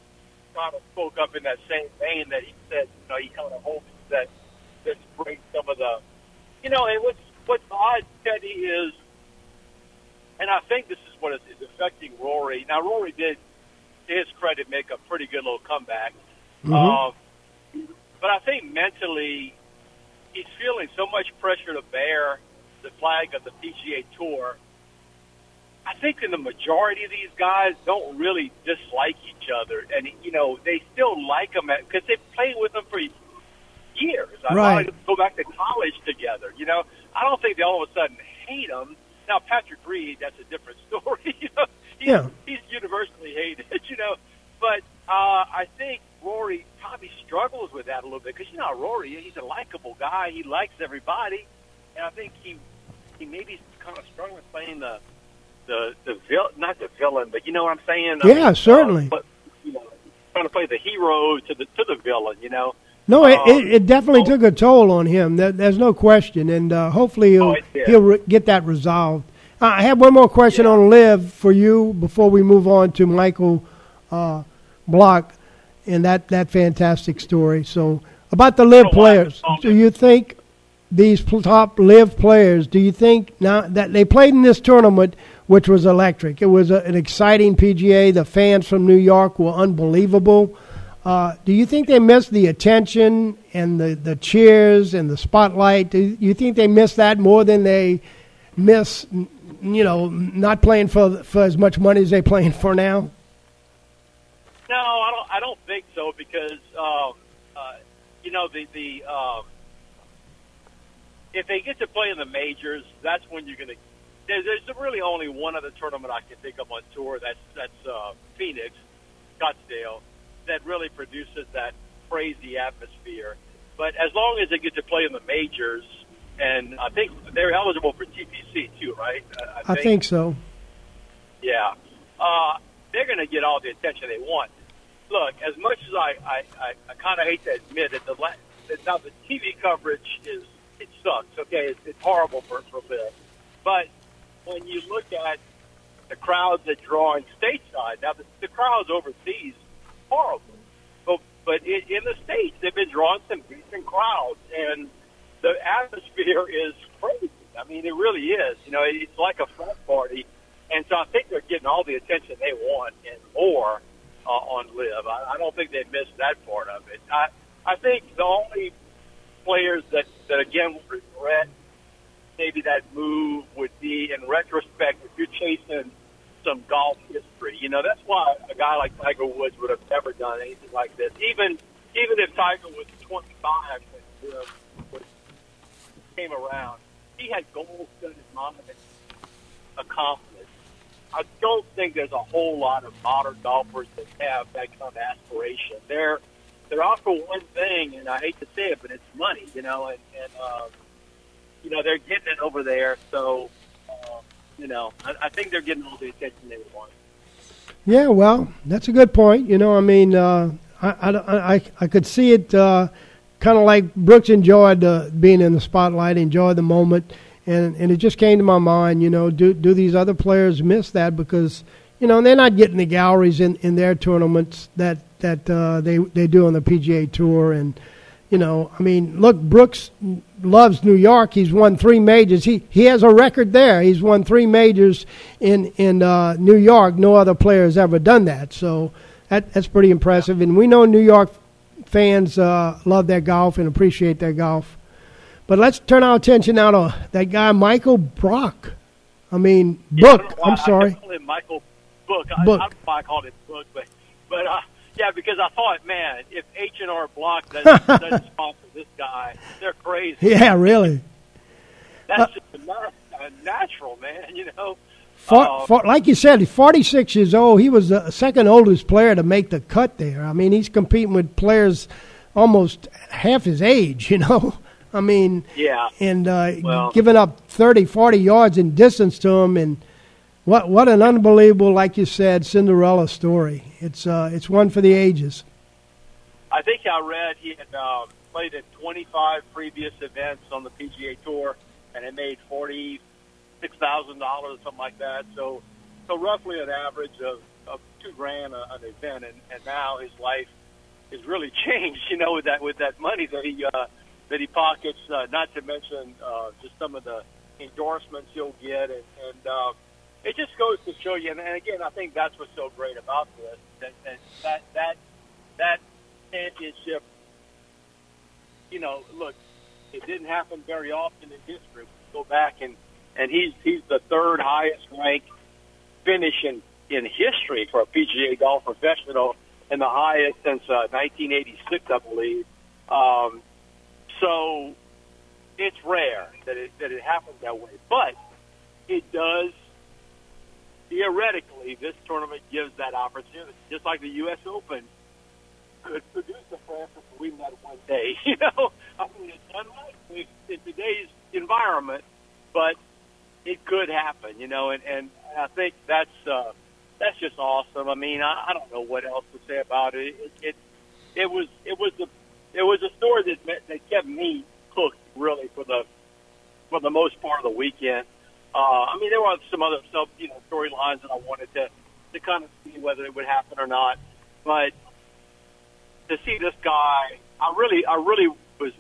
kind of spoke up in that same vein that he said, you know, he kind of hopes that this brings some of the, you know, and what's what's odd, Teddy, is, and I think this is what is, is affecting Rory. Now, Rory did, to his credit, make a pretty good little comeback. Mhm. Um, but I think mentally, he's feeling so much pressure to bear the flag of the PGA Tour. I think in the majority of these guys don't really dislike each other, and you know they still like them because they played with them for years. I Right. go back to college together. You know, I don't think they all of a sudden hate them. Now Patrick Reed, that's a different story. you know, he's, Yeah. he's universally hated. You know, but uh, I think Rory probably struggles with that a little bit because you know Rory, he's a likable guy. He likes everybody, and I think he he maybe kind of struggling with playing the the the vil- not the villain, but you know what I'm saying? I Yeah, certainly. Uh, but you know, trying to play the hero to the to the villain. You know. No, it, Um, it, it definitely took a toll on him. There, there's no question, and uh, hopefully he'll Oh, he'll re- get that resolved. Uh, I have one more question Yeah. on Liv for you before we move on to Michael uh, Block and that that fantastic story. So about the Liv Oh, players, do you think these pl- top Liv players? Do you think now that they played in this tournament, which was electric? It was a, an exciting PGA. The fans from New York were unbelievable. Uh, do you think they missed the attention and the, the cheers and the spotlight? Do you think they miss that more than they miss, you know, not playing for for as much money as they're playing for now? No, I don't. I don't think so because um, uh, you know the the um, if they get to play in the majors, that's when you're going to. There's, there's really only one other tournament I can think of on tour. That's that's uh, Phoenix, Scottsdale, that really produces that crazy atmosphere. But as long as they get to play in the majors, and I think they're eligible for TPC too, right? Uh, I think so. yeah. Uh, they're going to get all the attention they want. Look, as much as I, I, I, I kind of hate to admit it, the la- that now the TV coverage is it sucks. Okay, it's, it's horrible for for Liv. But when you look at the crowds that drawing stateside, now the, the crowds overseas horrible, but but in, in the states they've been drawing some decent crowds, and the atmosphere is crazy. I mean, it really is. You know, it's like a frat party, and so I think they're getting all the attention they want and more uh, on Liv. I, I don't think they missed that part of it. I I think the only players that that again would regret maybe that move would be in retrospect if you're chasing some golf history. You know, that's why a guy like Tiger Woods would have never done anything like this. Even even if Tiger was 25 when Liv was came around, he had goals in his mind accomplished. I don't think there's a whole lot of modern golfers that have that kind of aspiration. They're they're out for one thing, and I hate to say it, but it's money, you know, and, and um, you know they're getting it over there. So, you know, I, I think they're getting all the attention they want. Yeah, well, that's a good point. You know, I mean, uh, I, I, I, I could see it uh, kind of like Brooks enjoyed uh, being in the spotlight, enjoyed the moment, and and it just came to my mind. You know, do do these other players miss that because you know they're not getting the galleries in, in their tournaments that that uh, they they do on the PGA Tour, and you know, I mean, look, Brooks loves New York. He's won three majors. He he has a record there. He's won three majors in in uh, New York. No other player has ever done that. So that that's pretty impressive. And we know New York fans uh, love their golf and appreciate their golf. But let's turn our attention now to that guy Michael Brock. I mean, Yeah, I I'm sorry. I Michael Book. Book. I don't know why I called him Book, but but uh, yeah, because I thought, man, if H and R Block doesn't, doesn't sponsor this guy, they're crazy. Yeah, really. That's just a, a natural, man. You know. For, Uh, for, like you said, he's 46 years old. He was the second oldest player to make the cut there. I mean, he's competing with players almost half his age, you know? I mean, Yeah. and uh, Well- giving up 30, 40 yards in distance to him. And what what an unbelievable, like you said, Cinderella story. It's, uh, it's one for the ages. I think I read he had um, played in 25 previous events on the PGA Tour, and it made forty six thousand dollars, or something like that. So, so roughly an average of of two grand a, an event, and, and now his life is really changed. You know, with that with that money that he uh, that he pockets. Uh, not to mention uh, just some of the endorsements he'll get, and, and uh, it just goes to show you. And, again, I think that's what's so great about this that that that that, that championship. You know, look, it didn't happen very often in history. Go back and and he's he's the third highest ranked finish in in history for a PGA golf professional, and the highest since uh, 1986, I believe. Um, so it's rare that it that it happens that way, but it does. Theoretically, this tournament gives that opportunity, just like the U.S. Open could produce a Francis Ouimet one day. You know, I mean, it's unlikely in today's environment, but it could happen. You know, and and I think that's uh, that's just awesome. I mean, I, I don't know what else to say about it. It it, it was it was a it was a story that that kept me hooked really for the for the most part of the weekend. Uh, I mean, there were some other sub you know storylines that I wanted to to kind of see whether it would happen or not, but to see this guy, I really I really was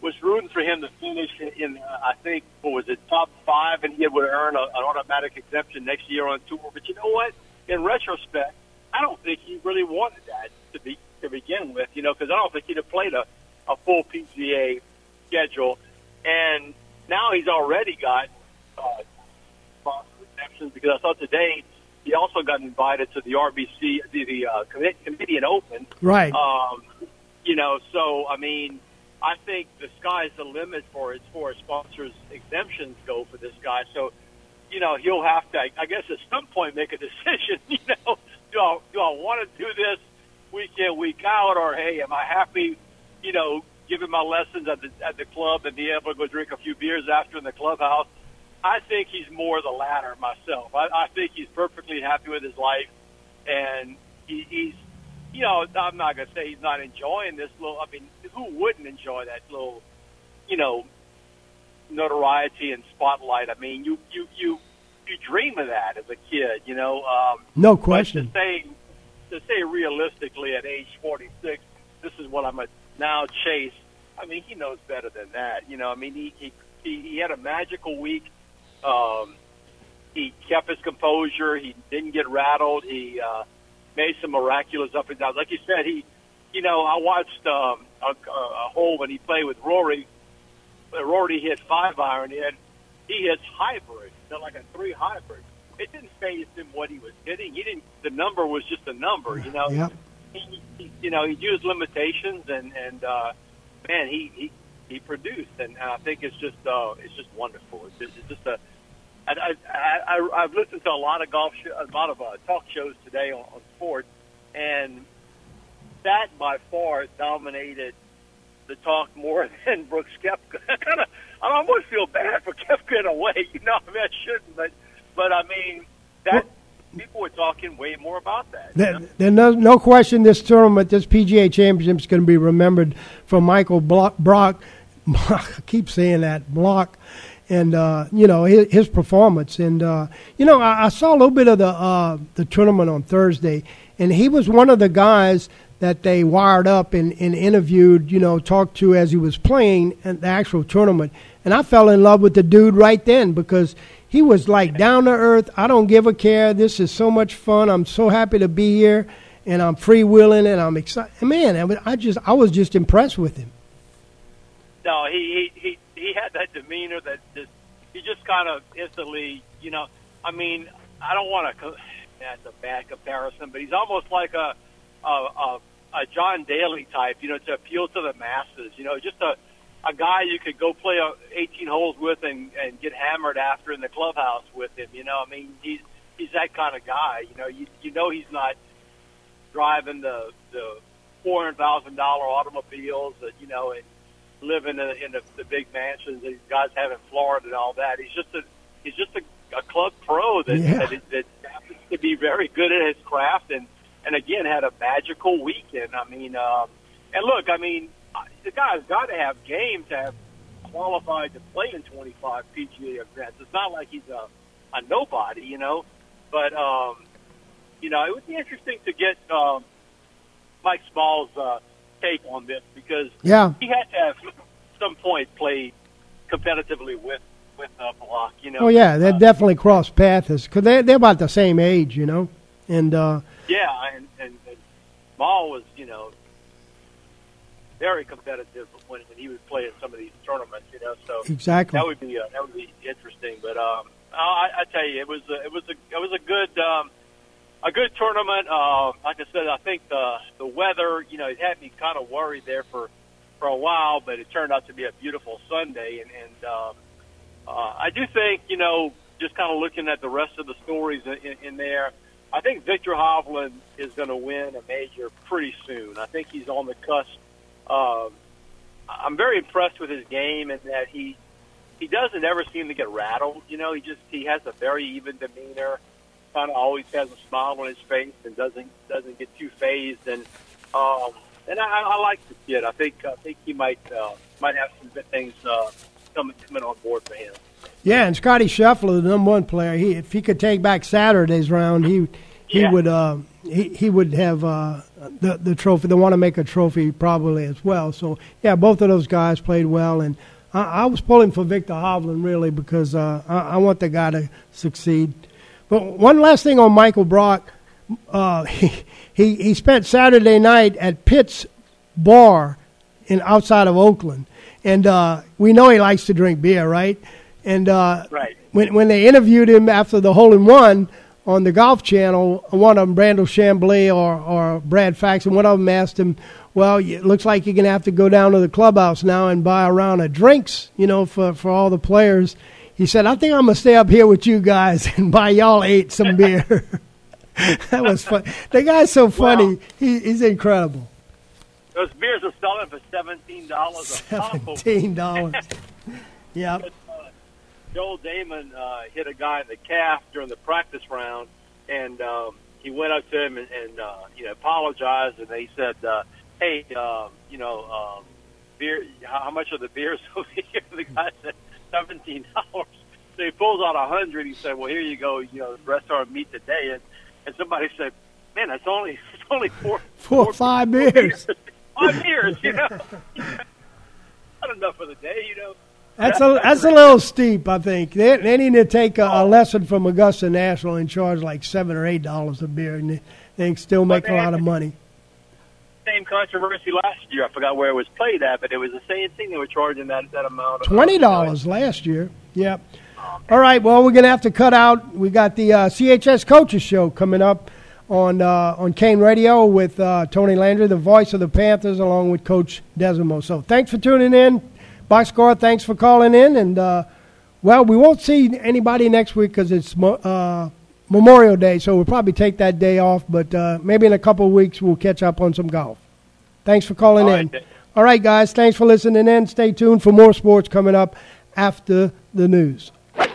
was rooting for him to finish in, uh, I think what was it top five, and he would earn a, an automatic exemption next year on tour. But you know what? In retrospect, I don't think he really wanted that to be to begin with. You know, because I don't think he'd have played a, a full PGA schedule, and now he's already got uh, exemptions because I saw today he also got invited to the RBC, the, the uh, Canadian Open. Right. Um, you know, so I mean, I think the sky's the limit for as far as sponsors exemptions go for this guy. So, you know, he'll have to, I guess, at some point make a decision. You know, do I do I want to do this week in week out, or hey, am I happy? You know, giving my lessons at the at the club and being able to go drink a few beers after in the clubhouse. I think he's more the latter myself. I, I think he's perfectly happy with his life, and he, he's, you know, I'm not gonna say he's not enjoying this little. I mean, who wouldn't enjoy that little, you know, notoriety and spotlight? I mean, you you you you dream of that as a kid, you know. Um, No question. to say to say realistically at age 46, this is what I'm a now chase. I mean, he knows better than that. You know, I mean, he he he, he had a magical week. Um, he kept his composure. He didn't get rattled. He uh, made some miraculous up and downs. Like you said, he, you know, I watched um, a, a hole when he played with Rory. Rory hit five iron in. He hits hybrid, you know, like a three hybrid. It didn't phase him what he was hitting. He didn't. The number was just a number, you know. Yep. He, he, you know, he used limitations, and and uh, man, he he he produced, and I think it's just uh, it's just wonderful. It's just, it's just a I, I, I, I've listened to a lot of golf, show, a lot of uh, talk shows today on, on sports, and that by far dominated the talk more than Brooks Koepka. kind of, I almost feel bad for Koepka in a way. You know, I mean, I shouldn't, but but I mean that people were talking way more about that. you know? there's no, no question this tournament, this PGA Championship is going to be remembered for Michael Block, Brock. I keep saying that Block, and uh, you know his, his performance. And uh, you know I, I saw a little bit of the uh, the tournament on Thursday, and he was one of the guys that they wired up and, and interviewed. You know, talked to as he was playing at the actual tournament. And I fell in love with the dude right then because he was like down to earth. I don't give a care. This is so much fun. I'm so happy to be here, and I'm freewheeling, and I'm excited. Man, I, just I was just impressed with him. No, he he he he had that demeanor that just he just kind of instantly, you know. I mean, I don't want to. That's a bad comparison, but he's almost like a a, a a John Daly type, you know, to appeal to the masses. You know, just a a guy you could go play a 18 holes with and and get hammered after in the clubhouse with him. You know, I mean, he's he's that kind of guy. You know, you you know he's not driving the the four hundred thousand dollar automobiles that you know and living in, in the, the big mansions that these guys have in Florida and all that. He's just a he's just a, a club pro that, Yeah. that that happens to be very good at his craft and and again had a magical weekend. I mean, um, and look, I mean, the guy's got to have game to have qualified to play in 25 PGA events. It's not like he's a a nobody, you know. But um, You know, it would be interesting to get um, Mike Small's uh, take on this because Yeah. he had to have some point played competitively with with uh, Block. You know. Oh yeah, they Uh, definitely cross paths because they they're about the same age, you know. And uh, Yeah, and, and, and Maul was, you know, very competitive when, when he would play in some of these tournaments, you know. So Exactly. that would be uh, that would be interesting. But um, I, I tell you, it was a, it was a it was a good um, a good tournament. Uh, like I said, I think the the weather, you know, it had me kind of worried there for for a while, but it turned out to be a beautiful Sunday, and and um, uh, I do think, you know, just kind of looking at the rest of the stories in, in, in there. I think Viktor Hovland is going to win a major pretty soon. I think he's on the cusp. Um, I'm very impressed with his game and that he he doesn't ever seem to get rattled. You know, he just he has a very even demeanor. Kind of always has a smile on his face and doesn't doesn't get too phased. And um, and I, I like the kid. I think I think he might uh, might have some good things uh, coming coming on board for him. yeah, and Scottie Scheffler, the number one player, he if he could take back Saturday's round, he he Yeah. would uh, he he would have uh, the the trophy. They want to make a trophy probably as well. So yeah, both of those guys played well, and I, I was pulling for Viktor Hovland really because uh, I, I want the guy to succeed. But one last thing on Michael Brock, uh, he, he he spent Saturday night at Pitt's bar in outside of Oakland, and uh, we know he likes to drink beer, right? And uh, Right. when when they interviewed him after the hole in one on the Golf Channel, one of them, Brandel Chamblee or or Brad Faxon, one of them asked him, "Well, it looks like you're gonna have to go down to the clubhouse now and buy a round of drinks, you know, for for all the players." He said, "I think I'm gonna stay up here with you guys and buy y'all eight some beer." that was fun. The guy's so funny. He, he's incredible. Those beers are selling for seventeen dollars a pop. Seventeen dollars. yep. Joel Dahmen uh, hit a guy in the calf during the practice round, and um, he went up to him and, and uh, you know apologized, and they said, uh, "Hey, um, you know, um, beer. How how much are the beers over here?" The guy said, 17 dollars." So he pulls out a hundred. He said, "Well, here you go. You know, the rest our meat today." And and somebody said, "Man, that's only it's only four Four or five beers. five beers. You know, not enough for the day. You know." That's a that's a little steep, I think. They, they need to take a, a lesson from Augusta National and charge like seven or eight dollars a beer, and they, they can still make a lot of money. Same controversy last year. I forgot where it was played at, but it was the same thing. They were charging that that amount. Of, Twenty dollars last year. Yep. All right. Well, we're gonna have to cut out. We got the uh, CHS Coaches Show coming up on uh, on KANE Radio with uh, Tony Landry, the voice of the Panthers, along with Coach Desimo. So thanks for tuning in. Boxcar. Thanks for calling in, and uh, well, we won't see anybody next week because it's uh, Memorial Day, so we'll probably take that day off. But uh, maybe in a couple of weeks we'll catch up on some golf. Thanks for calling All in. right. All right, guys. Thanks for listening in. Stay tuned for more sports coming up after the news.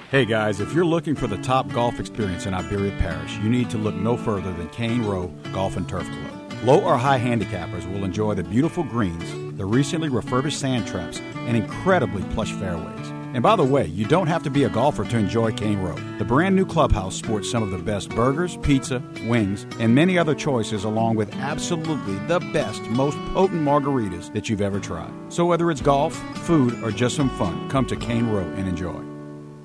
Hey guys, if you're looking for the top golf experience in Iberia Parish, you need to look no further than Cane Row Golf and Turf Club. Low or high handicappers will enjoy the beautiful greens, the recently refurbished sand traps, and incredibly plush fairways. And by the way, you don't have to be a golfer to enjoy Cane Row. The brand new clubhouse sports some of the best burgers, pizza, wings, and many other choices, along with absolutely the best, most potent margaritas that you've ever tried. So whether it's golf, food, or just some fun, come to Cane Row and enjoy.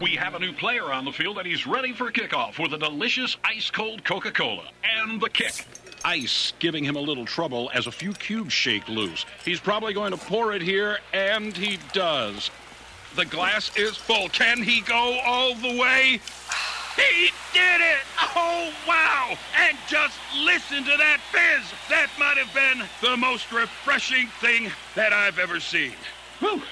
We have a new player on the field, and he's ready for kickoff with a delicious ice cold Coca Cola and the kick. Ice giving him a little trouble as a few cubes shake loose. He's probably going to pour it here, and he does. The glass is full. Can he go all the way? He did it! Oh, wow! And just listen to that fizz! That might have been the most refreshing thing that I've ever seen. Whew.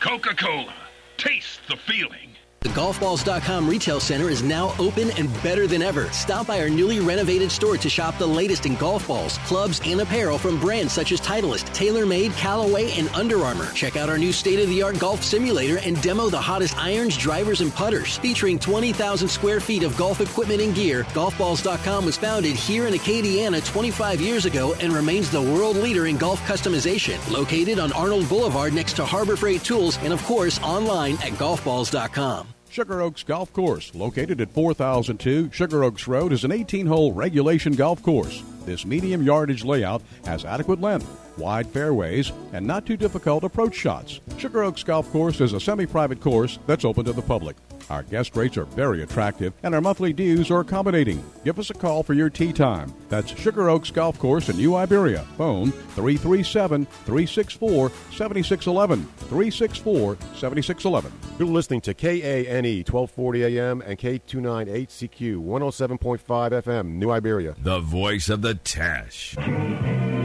Coca Cola. Taste the feeling. The Golfballs.com retail center is now open and better than ever. Stop by our newly renovated store to shop the latest in golf balls, clubs, and apparel from brands such as Titleist, TaylorMade, Callaway, and Under Armour. Check out our new state-of-the-art golf simulator and demo the hottest irons, drivers, and putters. Featuring 20,000 square feet of golf equipment and gear, Golfballs.com was founded here in Acadiana 25 years ago and remains the world leader in golf customization. Located on Arnold Boulevard next to Harbor Freight Tools and, of course, online at golfballs.com. Sugar Oaks Golf Course, located at 4002 Sugar Oaks Road, is an 18 hole regulation golf course. This medium yardage layout has adequate length, wide fairways, and not too difficult approach shots. Sugar Oaks Golf Course is a semi private course that's open to the public. Our guest rates are very attractive, and our monthly dues are accommodating. Give us a call for your tee time. That's Sugar Oaks Golf Course in New Iberia. Phone 337 364 7611. 364 7611. You're listening to KANE 1240 AM and K298CQ 107.5 FM, New Iberia. The voice of the Teche.